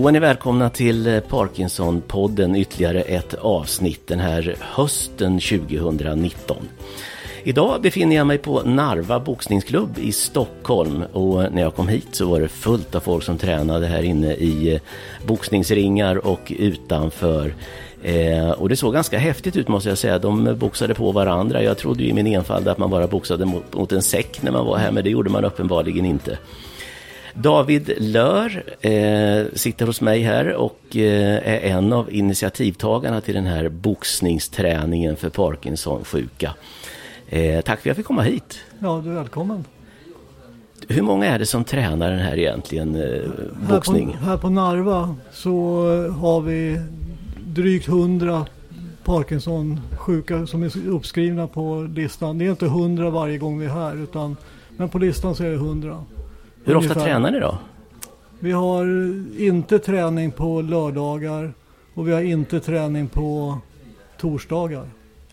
Då är ni välkomna till eh, Parkinson-podden, ytterligare ett avsnitt den här hösten 2019. Idag befinner jag mig på Narva boxningsklubb i Stockholm och när jag kom hit så var det fullt av folk som tränade här inne i eh, boxningsringar och utanför. Eh, och det såg ganska häftigt ut måste jag säga. De boxade på varandra. Jag trodde i min enfald att man bara boxade mot, mot en säck när man var här men det gjorde man uppenbarligen inte. David Lör eh, sitter hos mig här och eh, är en av initiativtagarna till den här boxningsträningen för Parkinson-sjuka. Eh, tack för att jag fick komma hit. Ja, du är välkommen. Hur många är det som tränar den här egentligen, eh, boxning? Här på, här på Narva så har vi drygt 100 Parkinson-sjuka som är uppskrivna på listan. Det är inte 100 varje gång vi är här, utan, men på listan så är det 100. Hur ofta Ungefär. tränar ni då? Vi har inte träning på lördagar och vi har inte träning på torsdagar.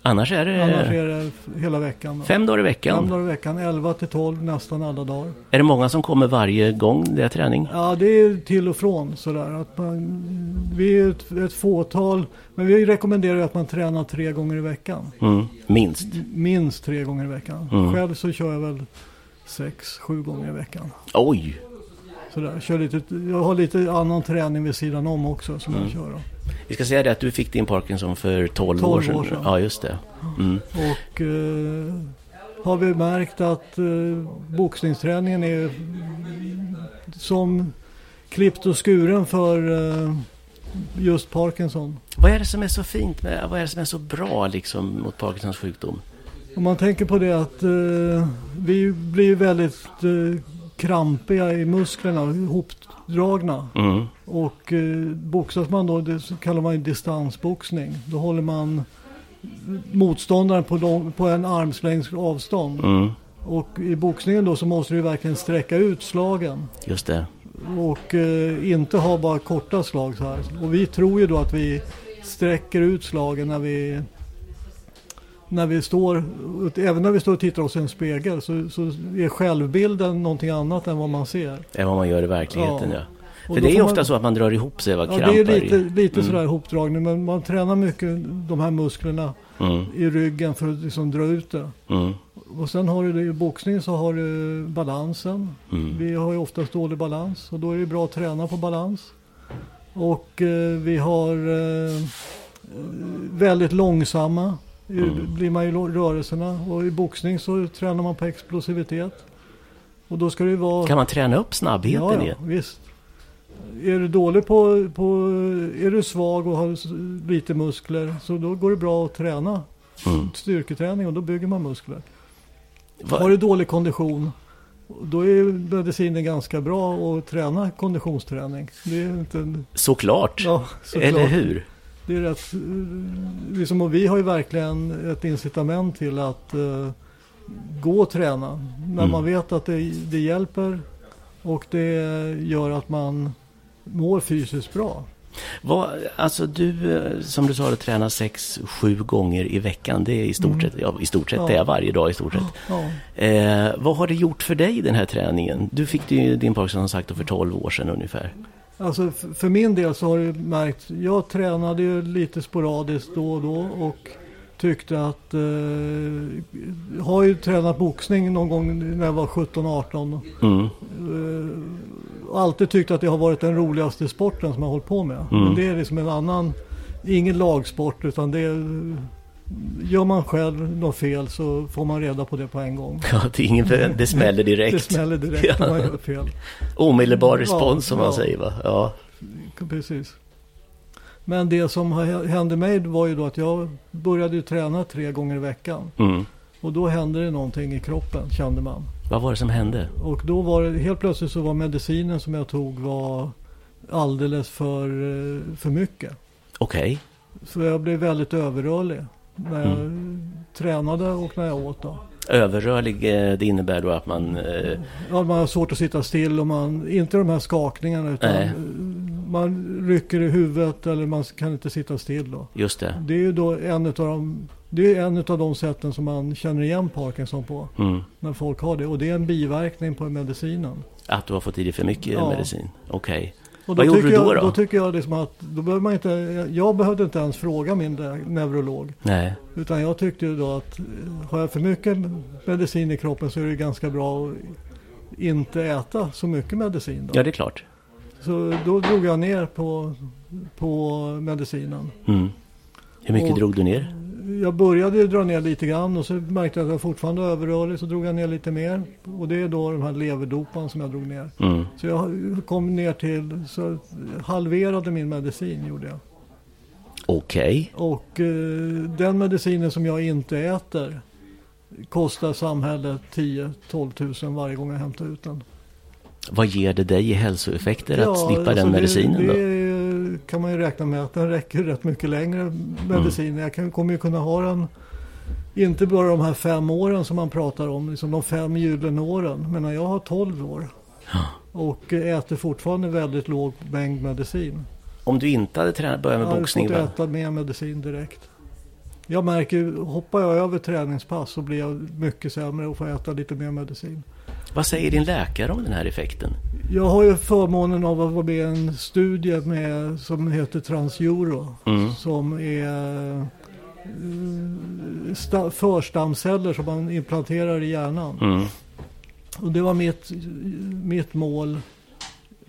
Annars är det, Annars är det hela veckan. Då. fem dagar i Fem veckan. dagar i veckan, 11 till 12 nästan alla dagar. Är det många som kommer varje gång det är träning? Ja, det är till och från sådär. Att man, vi är ett, ett fåtal, men vi rekommenderar att man tränar tre gånger i veckan. Mm, minst. Minst tre gånger i veckan. Mm. Själv så kör jag väl sex, sju gånger i veckan. Oj! Sådär. Kör lite, jag har lite annan träning vid sidan om också som Mm. jag kör. Då. Vi ska säga det att du fick din Parkinson för 12, 12 år sedan. år sedan. Ja, just det. Mm. Och eh, har vi märkt att eh, boxningsträningen är som klippt och skuren för eh, just Parkinson. Vad är det som är så fint med, vad är det som är så bra liksom mot Parkinsons sjukdom? Om man tänker på det att eh, vi blir väldigt eh, krampiga i musklerna, ihopdragna. Mm. Och eh, boxas man då, det kallar man ju distansboxning. Då håller man motståndaren på, lång, på en armslängds avstånd. Mm. Och i boxningen då så måste du verkligen sträcka ut slagen. Just det. Och eh, inte ha bara korta slag så här. Och vi tror ju då att vi sträcker ut slagen när vi när vi står, även när vi står och tittar oss i en spegel så, så är självbilden någonting annat än vad man ser. Är vad man gör i verkligheten, ja. Ja. För det är ofta man- så att man drar ihop sig, Ja, krampar det är lite, lite Mm. sådär ihopdragning men man tränar mycket de här musklerna Mm. i ryggen för att liksom dra ut det. Mm. Och sen har du i boxning så har du balansen. Mm. Vi har ju oftast dålig balans och då är det bra att träna på balans. Och eh, vi har eh, väldigt långsamma Mm. blir man i lo- rörelserna och i boxning så tränar man på explosivitet. Och då ska det ju vara... Kan man träna upp snabbheten ja, ja, visst. Är du dålig på, på, är du svag och har lite muskler så då går det bra att träna Mm. styrketräning och då bygger man muskler. Va- Har du dålig kondition, då är medicinen ganska bra att träna konditionsträning. Det är inte en, Såklart! ja, såklart. Eller hur? Det är rätt, liksom, och vi har ju verkligen ett incitament till att eh, gå och träna. När Mm. man vet att det, det hjälper och det gör att man mår fysiskt bra. Vad, alltså du, eh, som du sa, du tränar sex, sju gånger i veckan. Det är i stort Mm. sett, ja, i stort sett, Ja. det är varje dag i stort sett. Ja. Eh, vad har det gjort för dig den här träningen? Du fick din Parkinson som sagt för 12 år sedan ungefär. Alltså för min del så har det märkt, jag tränade ju lite sporadiskt då och då och tyckte att, eh, har ju tränat boxning någon gång när jag var 17-18. Mm. Eh, alltid tyckt att det har varit den roligaste sporten som jag har hållit på med. Mm. Men det är liksom en annan, ingen lagsport utan det är gör man själv något fel så får man reda på det på en gång. Ja, det, är ingen, det smäller direkt. Det smäller direkt om man gör fel. Omedelbar respons som Ja, man ja. säger va? Ja. Precis. Men det som hände mig var ju då att jag började träna tre gånger i veckan. Mm. Och då hände det någonting i kroppen kände man. Vad var det som hände? Och då var det helt plötsligt så var medicinen som jag tog var alldeles för, eh, för mycket. Okej. Så jag blev väldigt överrörlig när jag Mm. tränade och när jag åt. Då. Överrörlig, eh, det innebär då att man... eh, Ja, man har svårt att sitta still och man, inte de här skakningarna utan Nej. eh, man rycker i huvudet eller man kan inte sitta still. Då. Just det. Det är ju då en av de, det är en av de sätten som man känner igen Parkinson på. Mm. När folk har det. Och det är en biverkning på medicinen. Att du har fått i dig för mycket Ja. medicin? Okej. Och Vad gjorde du då, jag, då? Då tycker jag liksom att, då behöver man inte, jag behövde inte ens fråga min neurolog. Nej. Utan jag tyckte ju då att eh, har jag för mycket medicin i kroppen så är det ganska bra att inte äta så mycket medicin. Då. Ja, det är klart. Så då drog jag ner på, på medicinen. Mm. Hur mycket Och- drog du ner? Jag började ju dra ner lite grann och så märkte jag att jag fortfarande var överrörlig så drog jag ner lite mer. Och det är då de här leverdopan som jag drog ner. Mm. Så jag kom ner till, så halverade min medicin gjorde jag. Okej. Och eh, den medicinen som jag inte äter kostar samhället 10-12 tusen varje gång jag hämtar ut den. Vad ger det dig i hälsoeffekter att slippa alltså den medicinen det, då? det kan man ju räkna med att den räcker rätt mycket längre medicin. Mm. Jag kan, kommer ju kunna ha den, inte bara de här fem åren som man pratar om, liksom de fem gyllene åren. Men jag har 12 år. Och äter fortfarande väldigt låg mängd medicin. Om du inte hade tränat, börjat Jag med boxning, fått va? äta mer medicin direkt. Jag märker hoppar jag över träningspass så blir jag mycket sämre och får äta lite mer medicin. Vad säger din läkare om den här effekten? Jag har ju förmånen av att vara med i en studie med, som heter Transeuro. Mm. Som är eh, sta, förstamceller som man implanterar i hjärnan. Mm. Och det var mitt, mitt mål.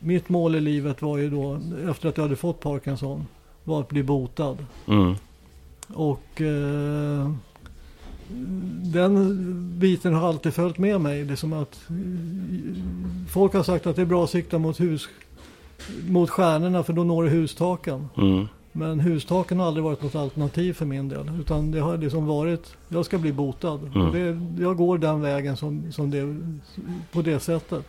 Mitt mål i livet var ju då, efter att jag hade fått Parkinson, var att bli botad. Mm. Och eh, den biten har alltid följt med mig. Det som att folk har sagt att det är bra att sikta mot, hus, mot stjärnorna för då når du hustaken. Mm. Men hustaken har aldrig varit något alternativ för min del. Utan det har liksom varit, jag ska bli botad. Mm. Det, jag går den vägen som, som det, på det sättet.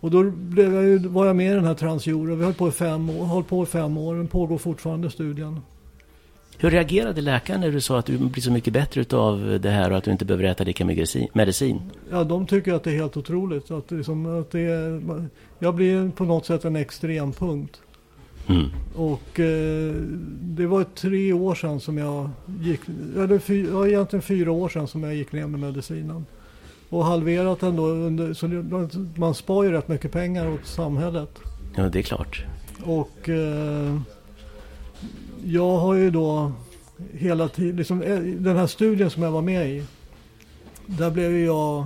Och då blev jag ju, var jag med i den här Transjuro. Vi höll på i fem år, hållit på i fem år. Den pågår fortfarande studien. Hur reagerade läkaren när du sa att du blir så mycket bättre utav det här och att du inte behöver äta lika mycket medicin-? Ja, de tycker att det är helt otroligt. Att det, är som, att det är, jag blir på något sätt en extrempunkt. Mm. Och eh, det var tre år sedan som jag gick, eller fy, ja, egentligen fyra år sedan som jag gick ner med medicinen. Och halverat den då under, så man spar ju rätt mycket pengar åt samhället. Ja, det är klart. Och eh, jag har ju då hela tiden, liksom, eh, den här studien som jag var med i. Där blev jag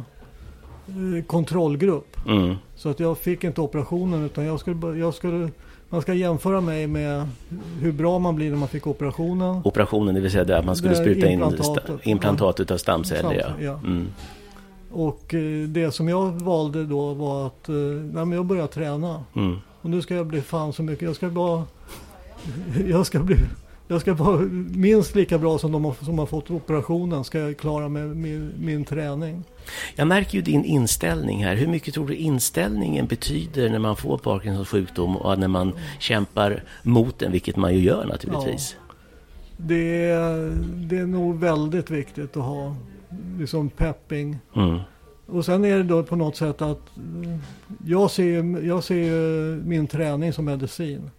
eh, kontrollgrupp. Mm. Så att jag fick inte operationen utan jag skulle, jag skulle, man ska jämföra mig med hur bra man blir när man fick operationen. Operationen, det vill säga där man skulle spruta in implantatet. sta- implantat utav stamceller. Stamceller, Ja. ja. Mm. Och eh, det som jag valde då var att nej, men jag började träna. Mm. Och nu ska jag bli fan så mycket. Jag ska bara, jag ska bli, jag ska vara minst lika bra som de som har fått operationen ska jag klara med min, min träning. Jag märker ju din inställning här. Hur mycket tror du inställningen betyder när man får Parkinsons sjukdom och när man kämpar mot den, vilket man ju gör naturligtvis. Det är, det är nog väldigt viktigt att ha liksom pepping. Mm. Och sen är det då på något sätt att jag ser, jag ser min träning som medicin.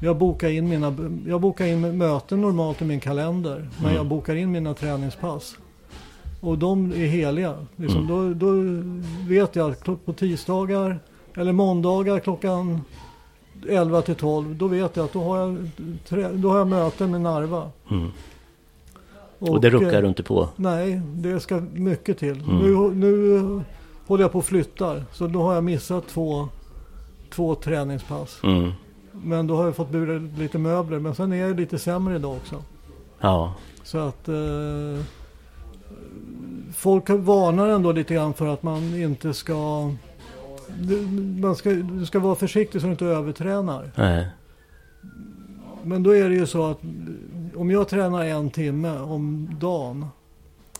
Jag bokar in, mina, jag bokar in möten normalt i min kalender. Men jag bokar in mina träningspass. Och de är heliga. Liksom, då, då vet jag att på tisdagar eller måndagar klockan 11 till 12. Då vet jag att då har jag, då har jag möten med Narva. Mm. Och det ruckar eh, du inte på? Nej, det ska mycket till. Mm. Nu, nu håller jag på och flyttar. Så då har jag missat två, två träningspass. Mm. Men då har jag fått bura lite möbler. Men sen är jag lite sämre idag också. Ja. Så att eh, folk varnar ändå lite grann för att man inte ska du, man ska, du ska vara försiktig så du inte övertränar. Nej. Men då är det ju så att om jag tränar en timme om dagen.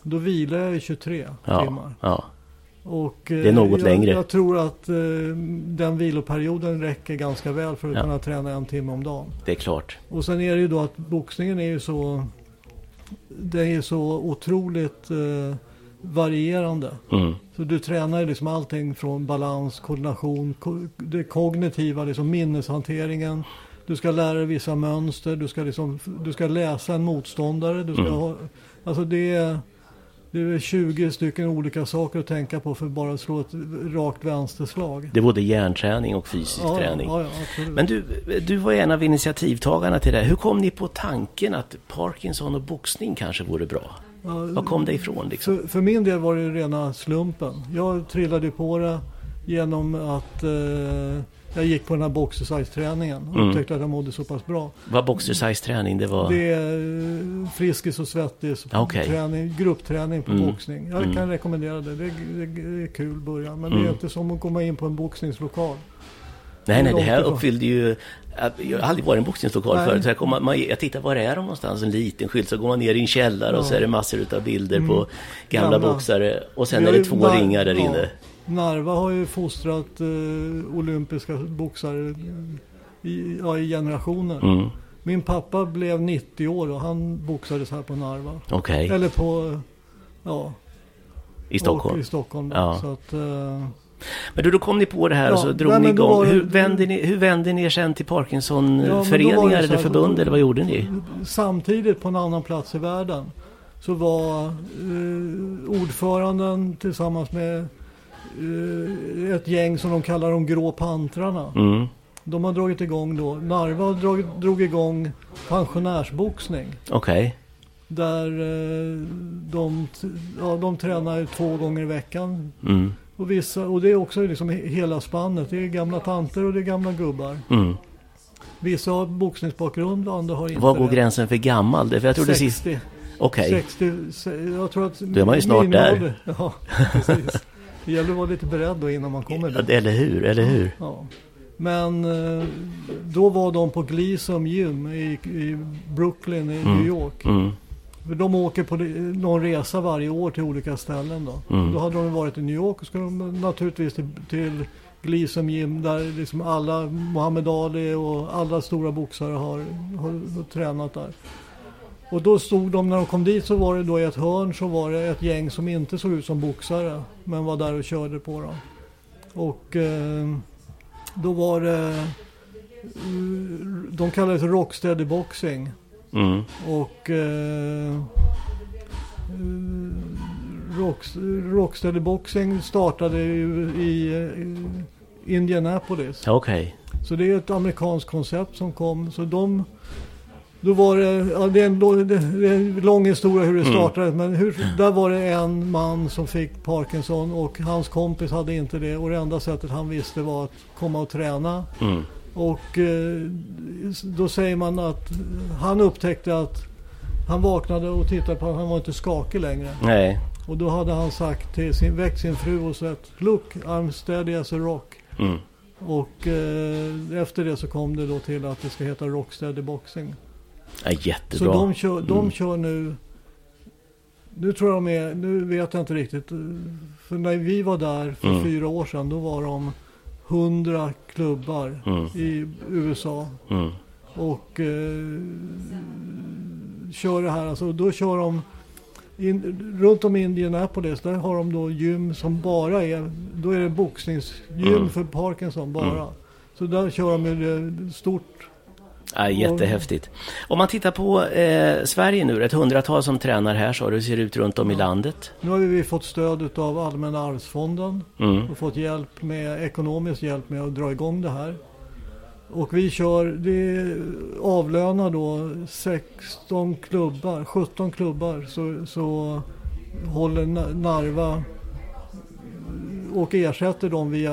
Då vilar jag i 23 Ja. timmar. ja. Och, eh, Det är något jag, längre. Jag tror att eh, den viloperioden räcker ganska väl för att Ja. kunna träna en timme om dagen. Det är klart. Och sen är det ju då att boxningen är ju så Den är så otroligt eh, varierande. Mm. Så du tränar ju liksom allting från balans, koordination, ko det kognitiva, liksom minneshanteringen. Du ska lära dig vissa mönster, du ska, liksom, du ska läsa en motståndare. Du ska Mm. ha, alltså det är, det är 20 stycken olika saker att tänka på för att bara slå ett rakt vänsterslag. Det är både hjärnträning och fysisk Ja, träning. Ja, ja. Men du, du var en av initiativtagarna till det här. Hur kom ni på tanken att Parkinson och boxning kanske vore bra? Var kom det ifrån liksom? För, för min del var det rena slumpen. Jag trillade på det genom att eh, jag gick på den här boxersize-träningen och Mm. upptäckte att jag mådde så pass bra. Var boxersize-träning, det var... Det är eh, Friskis och Svettis Okej. träning, gruppträning på Mm. boxning. Jag Mm. kan rekommendera det. Det, är- det är kul början. Men det Mm. är inte som att komma in på en boxningslokal. Nej, nej, det här uppfyllde ju... Jag har aldrig varit i en boxningslokal Nej. förut. Så jag, kommer, man, jag tittar, var är de någonstans? En liten skylt. Så går man ner i en källare och så Ja. är det massor av bilder Mm. på gamla, Gamla. boxare. Och sen är det två ringar där ja. inne. Narva har ju fostrat eh, olympiska boxare i, ja, i generationer. Mm. Min pappa blev 90 år och han boxades här på Narva. Okej, Eller på, ja, i Stockholm. och i Stockholm. då. Ja. Så att, eh, Men då, då kom ni på det här och Ja, så drog nej, ni då igång. det- Hur vände ni, hur vände ni er sen till Ja, då Parkinson-föreningar så eller förbund? Eller vad gjorde ni? samtidigt på en annan plats i världen så var eh, ordföranden tillsammans med ett gäng som de kallar de grå pantrarna. Mm. De har dragit igång då, Narva har dragit, drog igång pensionärsboxning. Okej. Där eh, de, ja, de tränar två gånger i veckan. Mm. Och, vissa, och det är också liksom he- hela spannet. Det är gamla tanter och det är gamla gubbar. Mm. Vissa har boxningsbakgrund och andra har inte Var går det. gränsen för gammal? För jag trodde sist... 60. Okej. 60, se- jag tror att... Då är man ju snart där. Ja, precis. Det gäller att vara lite beredd då innan man kommer dit. Eller hur? Eller hur? Ja. Men eh, då var de på Gleason Gym i, i Brooklyn i Mm. New York. Mm. De åker på någon resa varje år till olika ställen då. Mm. Då hade de varit i New York och skulle de naturligtvis till, till Gleason Gym där liksom alla Muhammad Ali och alla stora boxare har, har, har tränat där. Och då stod de, när de kom dit så var det då i ett hörn så var det ett gäng som inte såg ut som boxare. Men var där och körde på dem. Och eh, då var det, eh, de kallades Rocksteady Boxing. Mm. Och eh, eh, rock, Rocksteady Boxing startade ju i eh, Indianapolis. Okej. Så det är ett amerikanskt koncept som kom. Så de, då var det, ja, det, är en, det är en lång historia hur det Mm. startade. Men hur, där var det en man som fick Parkinson och hans kompis hade inte det. Och det enda sättet han visste var att komma och träna. Mm. Och eh, då säger man att han upptäckte att han vaknade och tittade på att han var inte skakig längre. Nej. Och då hade han sagt till sin, väckt sin fru och sagt Look, I'm steady as a rock. Mm. Och eh, efter det så kom det då till att det ska heta Rocksteady Boxing. Ja, Så jättebra. de kör, de Mm. kör nu, nu tror jag de är, nu vet jag inte riktigt. För när vi var där för Mm. fyra år sedan då var de hundra klubbar Mm. i USA. Mm. Och eh, kör det här, alltså då kör de in, runt om i Indianapolis, där har de då gym som bara är, då är det boxningsgym Mm. för Parkinson bara. Mm. Så där kör de det stort. Ja, jättehäftigt. Om man tittar på eh, Sverige nu, ett hundratal som tränar här så det ser ut runt om i landet. Nu har vi fått stöd av Allmänna arvsfonden Mm. och fått hjälp med, ekonomisk hjälp med att dra igång det här. Och vi kör, det avlönar då 16 klubbar, 17 klubbar så, så håller Na- Narva och ersätter dem via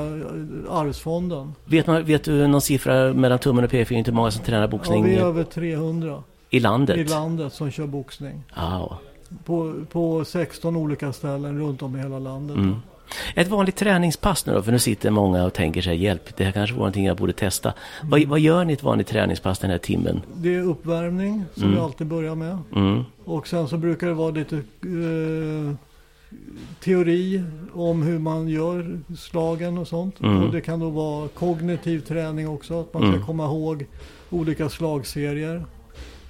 arvsfonden. Vet, man, vet du någon siffra mellan tummen och pekfingret hur många som tränar Ja, boxning? vi är över 300. I landet? i landet som kör boxning. Ja. På, på 16 olika ställen runt om i hela landet. Mm. Ett vanligt träningspass nu då, för nu sitter många och tänker sig hjälp, det här kanske var någonting jag borde testa. Vad, vad gör ni ett vanligt träningspass den här timmen? Det är uppvärmning som Mm. vi alltid börjar med. Mm. Och sen så brukar det vara lite eh, teori om hur man gör slagen och sånt. Mm. Och det kan då vara kognitiv träning också. Att man ska Mm. komma ihåg olika slagserier.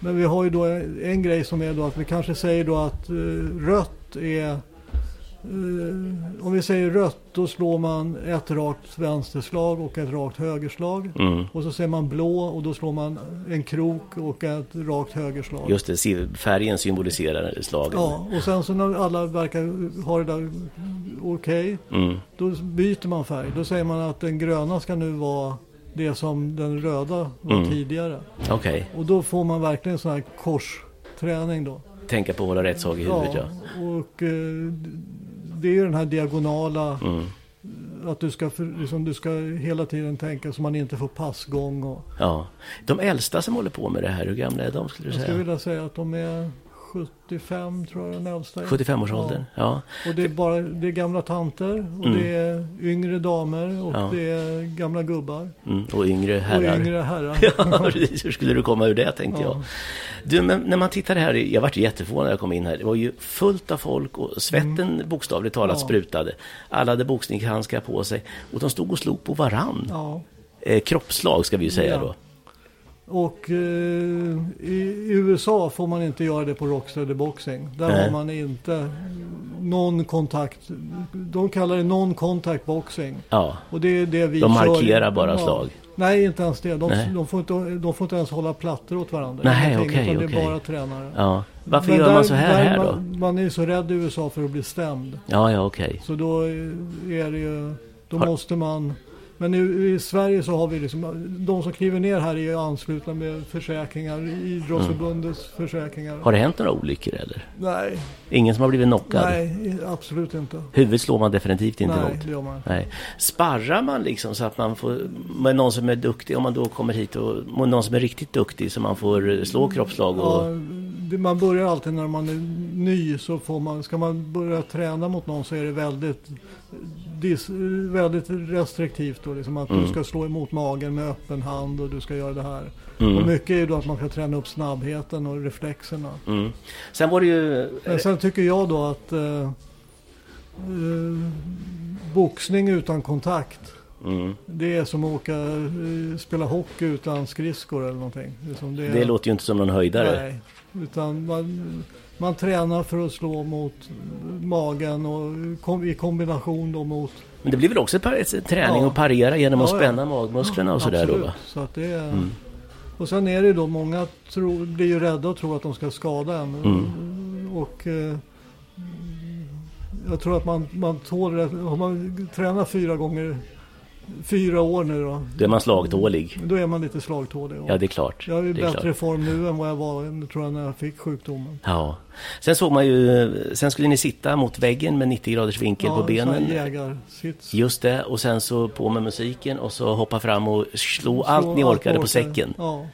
Men vi har ju då en, en grej som är då att vi kanske säger då att eh, rött är om vi säger rött då slår man ett rakt vänsterslag och ett rakt högerslag. Mm. Och så säger man blå och då slår man en krok och ett rakt högerslag. Just det, färgen symboliserar slagen. Ja, och sen så när alla verkar ha det där okej, Mm. då byter man färg. Då säger man att den gröna ska nu vara det som den röda var Mm. tidigare. Okej, Och då får man verkligen sån här korsträning då. tänka på att hålla rätt sak i huvudet ja. och eh, det är ju den här diagonala, Mm. att du ska, liksom, du ska hela tiden tänka så man inte får passgång. Och, ja. De äldsta som håller på med det här, hur gamla är de skulle du jag skulle säga? vilja säga att de är 75 tror jag den äldsta är. 75-årsåldern? Ja. Och det är, bara, det är gamla tanter och Mm. det är yngre damer och Ja. det är gamla gubbar. Mm. Och yngre herrar. Och yngre herrar. Ja, precis. Hur skulle du komma ur det tänkte Ja. jag. Du, men när man tittar här, jag vart jätteförvånad när jag kom in här. Det var ju fullt av folk och svetten bokstavligt talat Mm. Ja. sprutade. Alla hade boxningshandskar på sig och de stod och slog på varann. Ja. Eh, kroppsslag ska vi ju säga Ja. då. Och eh, i, USA får man inte göra det på Rocksteady Boxing. Där Nej. har man inte någon kontakt. De kallar det non-contact boxing. Ja, Och det är det vi De kör. markerar bara slag. Nej, inte ens det. De, de, får inte, de får inte ens hålla plattor åt varandra. Nej, okej, utan Det okej. är bara tränare. ja. Varför Men gör där- man så här här då? Man, man är så rädd i USA för att bli stämd. Ja, ja, okej. Så då är det ju, då Har- måste man men nu, i Sverige så har vi liksom, de som kliver ner här är ju anslutna med försäkringar, idrottsförbundets försäkringar. Har det hänt några olyckor eller? Nej, Ingen som har blivit knockad? nej, absolut inte. Huvudet slår man definitivt inte nej, mot. det gör man. Nej. Sparrar man liksom så att man får med någon som är duktig, om man då kommer hit och med någon som är riktigt duktig så man får slå kroppsslag och... Ja, det, man börjar alltid när man är ny så får man, ska man börja träna mot någon så är det väldigt, väldigt restriktivt då. Liksom att Mm. du ska slå emot magen med öppen hand och du ska göra det här. Mm. Och mycket är ju då att man ska träna upp snabbheten och reflexerna. Mm. Sen var det ju... Men sen tycker jag då att eh, eh, boxning utan kontakt Mm. det är som att åka, eh, spela hockey utan skridskor eller någonting. Det, det, Det låter ju inte som någon höjdare. Nej, utan man, man tränar för att slå mot magen och kom, i kombination då mot... Men det blir väl också ett träning Ja. att parera genom att Ja, ja. spänna magmusklerna och sådär då Absolut. va? Så att det är, Mm. Och sen är det då många tror, blir ju rädda och tror att de ska skada en. Mm. Och eh, jag tror att man, man tål det. Har man tränat fyra gånger, fyra år nu då. Då är man slagtålig. Då är man lite slagtålig. Ja, det är klart. Jag är i det bättre klart. form nu än vad jag var tror jag, när jag fick sjukdomen. Ja. Sen såg man ju... Sen skulle ni sitta mot väggen med 90 graders vinkel på sån här benen. jägarsits. Just det, och sen så på med musiken och så hoppa fram och slå Så allt ni orkade på orkar. säcken. Ja,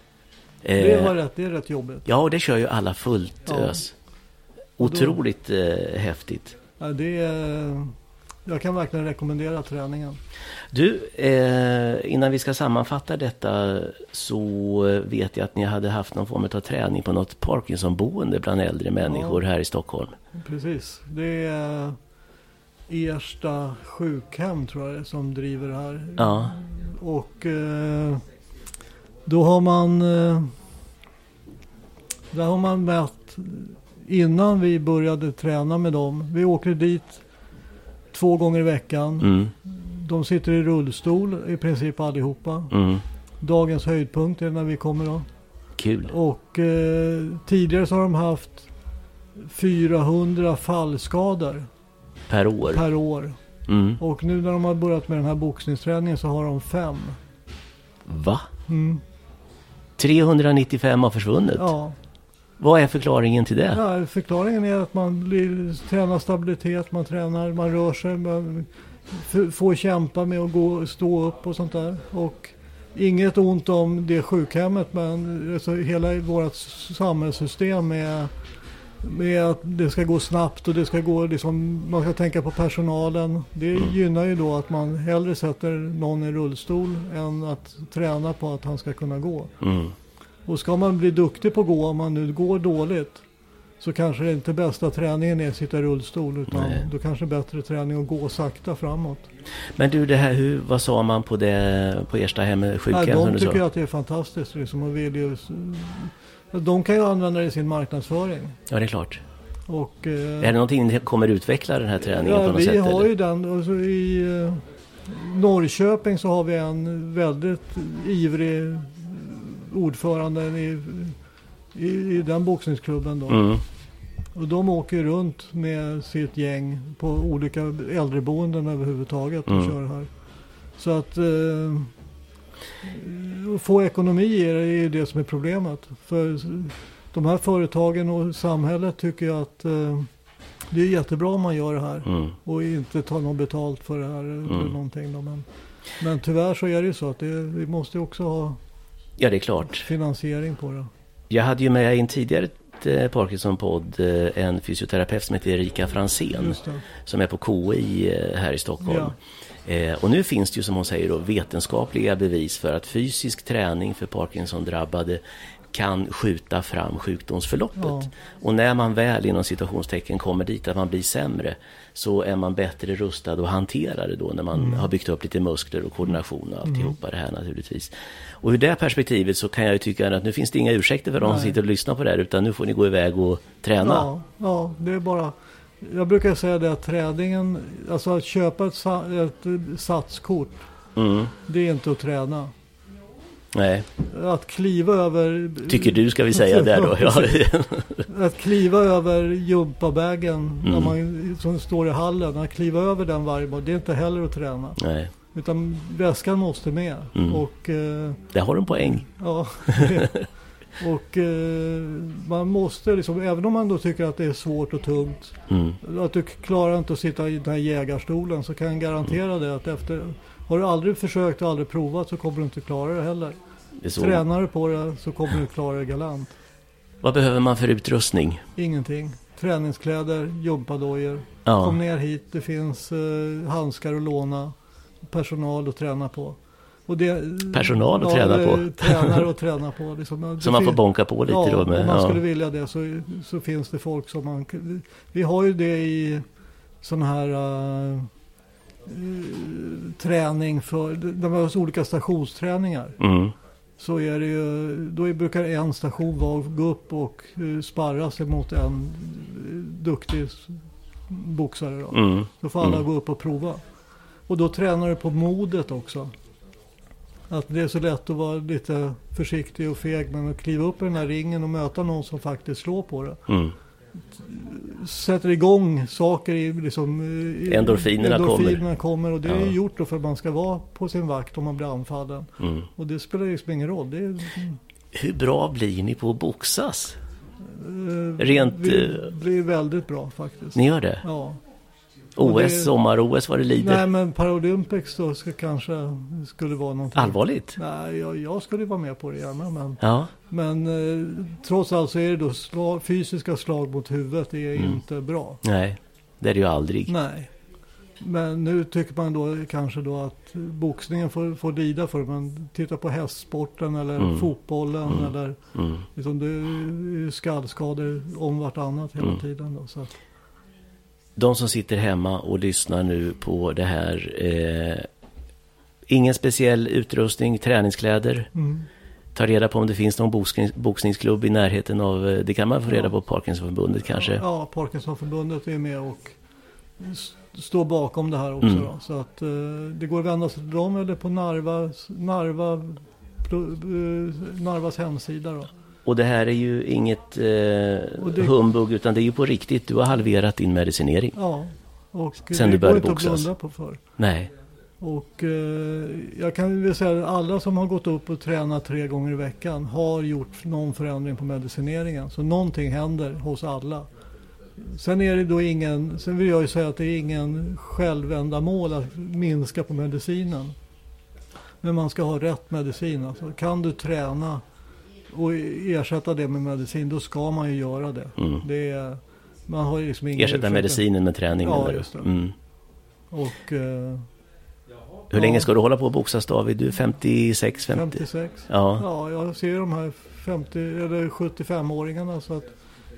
det Eh, var rätt. Det är rätt jobbigt. Ja, och det kör ju alla fullt Ja. ös. Och då- Otroligt eh, häftigt. Ja, det är, jag kan verkligen rekommendera träningen. Du, eh, innan vi ska sammanfatta detta så vet jag att ni hade haft någon form av träning på något Parkinson-boende bland äldre människor här i Stockholm. Precis. Det är Ersta sjukhem tror jag det som driver det här. Ja, Och eh, då har man eh, Där har man mätt innan vi började träna med dem. Vi åker dit två gånger i veckan. mm, De sitter i rullstol i princip allihopa. mm. Dagens höjdpunkt är när vi kommer då. Kul. Och eh, tidigare så har de haft 400 fallskador Per år. per år. Mm. Och nu när de har börjat med den här boxningsträningen så har de fem. Va? Mm. 395 har försvunnit? Ja. Vad är förklaringen till det? ja, förklaringen är att man blir, tränar stabilitet, man tränar, man rör sig, man får kämpa med att gå, stå upp och sånt där. Och inget ont om det sjukhemmet men alltså hela vårt samhällssystem med, med att det ska gå snabbt och det ska gå liksom, man ska tänka på personalen. Det Mm. gynnar ju då att man hellre sätter någon i rullstol än att träna på att han ska kunna gå. Mm. Och ska man bli duktig på att gå om man nu går dåligt så kanske det inte bästa träningen är att sitta i rullstol utan Nej. då kanske bättre träning att gå sakta framåt. Men du, det här, hur, vad sa man på, det, på Ersta hem sjukhem? Nej, som de tycker sa? att det är fantastiskt liksom, och vill ju, de kan ju använda det i sin marknadsföring. Ja, det är klart. Och, eh, Är det någonting ni kommer utveckla den här träningen på ja, något vi sätt? har eller? ju den. Och så I eh, Norrköping så har vi en väldigt ivrig ordförande i, i, i den boxningsklubben. Då. Mm. Och de åker runt med sitt gäng på olika äldreboenden överhuvudtaget och Mm. kör här. Så att eh, få ekonomi är ju det som är problemet. För de här företagen och samhället tycker jag att eh, det är jättebra om man gör det här Mm. och inte tar något betalt för det här eller Mm. någonting. Då. Men, men tyvärr så är det ju så att det, vi måste också ha Ja, det är klart. finansiering på det. Jag hade ju med i en tidigare eh, Parkinson-podd eh, en fysioterapeut som heter Erika Fransén som är på KI eh, här i Stockholm. Eh, och nu finns det ju som hon säger då vetenskapliga bevis för att fysisk träning för Parkinson-drabbade kan skjuta fram sjukdomsförloppet. Ja. Och när man väl inom situationstecken kommer dit att man blir sämre så är man bättre rustad att hantera det då när man Mm. har byggt upp lite muskler och koordination och alltihopa det här naturligtvis. Och ur det perspektivet så kan jag ju tycka att nu finns det inga ursäkter för de som sitter och lyssnar på det här utan nu får ni gå iväg och träna. Ja, ja, det är bara... Jag brukar säga det att träningen, alltså att köpa ett, ett satskort, Mm. det är inte att träna. Nej, Att kliva över... tycker du ska vi säga där då. Ja. Att kliva över gympabagen när Mm. man som står i hallen, att kliva över den varje morgon, det är inte heller att träna. Nej, Utan väskan måste med. Mm. Och eh, där har du en poäng. ja, och eh, man måste liksom, även om man då tycker att det är svårt och tungt, Mm. att du klarar inte att sitta i den här jägarstolen så kan jag garantera det att efter har du aldrig försökt och aldrig provat så kommer du inte klara det heller. Det. Tränar du på det så kommer du klara det galant. Vad behöver man för utrustning? Ingenting. Träningskläder, gympadojor. Kom Ja, ner hit, det finns eh, handskar att låna. Personal att träna på. Det, Personal att träna på. eh, Tränare att träna på. Liksom. så man får bonka på lite ja, då med. om man Ja. skulle vilja det så, så finns det folk som man... Vi har ju det i sån här eh, träning för... Vi har olika stationsträningar. Mm. Så är det ju, då brukar en station vara att gå upp och eh, sparra sig mot en eh, duktig boxare. Då. Mm. Då får alla Mm. gå upp och prova. Och då tränar du på modet också. Att det är så lätt att vara lite försiktig och feg men att kliva upp i den här ringen och möta någon som faktiskt slår på det. Sätter igång saker i liksom... eh, i- Endorfinerna endorfinerna kommer. och det är Ja. ju gjort då för att man ska vara på sin vakt om man blir anfallen. Mm. Och det spelar liksom ingen roll. Är, Hur bra blir ni på att boxas? eh, Rent, Vi eh, blir väldigt bra faktiskt. Ni gör det? Ja. OS, sommar-OS vad det lider? Nej men Paralympics då ska kanske skulle vara någonting. Allvarligt? Nej, jag, jag skulle vara med på det gärna. Men, Ja. Men eh, trots allt så är det då slag, fysiska slag mot huvudet. Det är Mm. inte bra. Nej, det är det ju aldrig. Nej. Men nu tycker man då kanske då att boxningen får, får lida för det. Men titta på hästsporten eller Mm. fotbollen Mm. eller Mm. liksom det är skallskador om vartannat hela Mm. tiden. Då, så att, De som sitter hemma och lyssnar nu på det här. Eh, ingen speciell utrustning, träningskläder. Ta reda på om det finns någon boxning, boxningsklubb i närheten av, eh, det kan man få reda på Parkinsonförbundet kanske. Ja, Parkinsonförbundet är med och står bakom det här också. Mm. Då. Så att eh, det går att vända sig till dem eller på Narva, Narva, eh, Narvas hemsida. Då. Och det här är ju inget eh, det- humbug utan det är ju på riktigt. Du har halverat din medicinering. Ja, och Sen det du började boxas. blunda på för. Nej. Och eh, jag kan väl säga att alla som har gått upp och tränat tre gånger i veckan har gjort någon förändring på medicineringen. Så någonting händer hos alla. Sen är det då ingen, sen vill jag ju säga att det är ingen självändamål att minska på medicinen. Men man ska ha rätt medicin. Alltså, kan du träna och ersätta det med medicin, då ska man ju göra det. Mm. det är, man har liksom ingen Ersätta ursäkt. medicinen med träning Ja, just det. Mm. Och eh, Hur länge ska du hålla på och boxas David? Du är 56, 50? 56. Ja. Ja, jag ser de här 50 eller 75-åringarna så att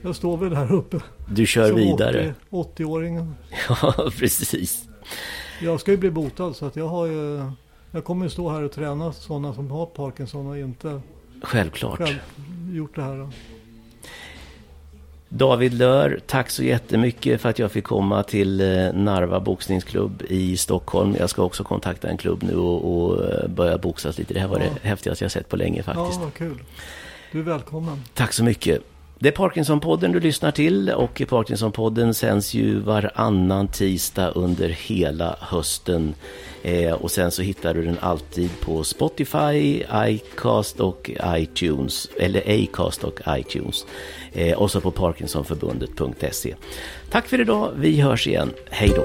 jag står väl där uppe. Du kör som vidare? 80 80-åringen. Ja, precis. Jag ska ju bli botad så att jag har ju jag kommer ju stå här och träna sådana som har Parkinson och inte Självklart. själv gjort det här. David Lör, tack så jättemycket för att jag fick komma till eh, Narva boxningsklubb i Stockholm. Jag ska också kontakta en klubb nu och, och eh, börja boxas lite. Det här var Ja. det häftigaste jag sett på länge faktiskt. Ja, vad kul. Du är välkommen. Tack så mycket. Det är Parkinson-podden du lyssnar till och Parkinson-podden sänds ju varannan tisdag under hela hösten. Eh, och sen så hittar du den alltid på Spotify, iCast och iTunes. Eller Acast och iTunes. Eh, och så på parkinsonförbundet.se. Tack för idag. Vi hörs igen. Hej då.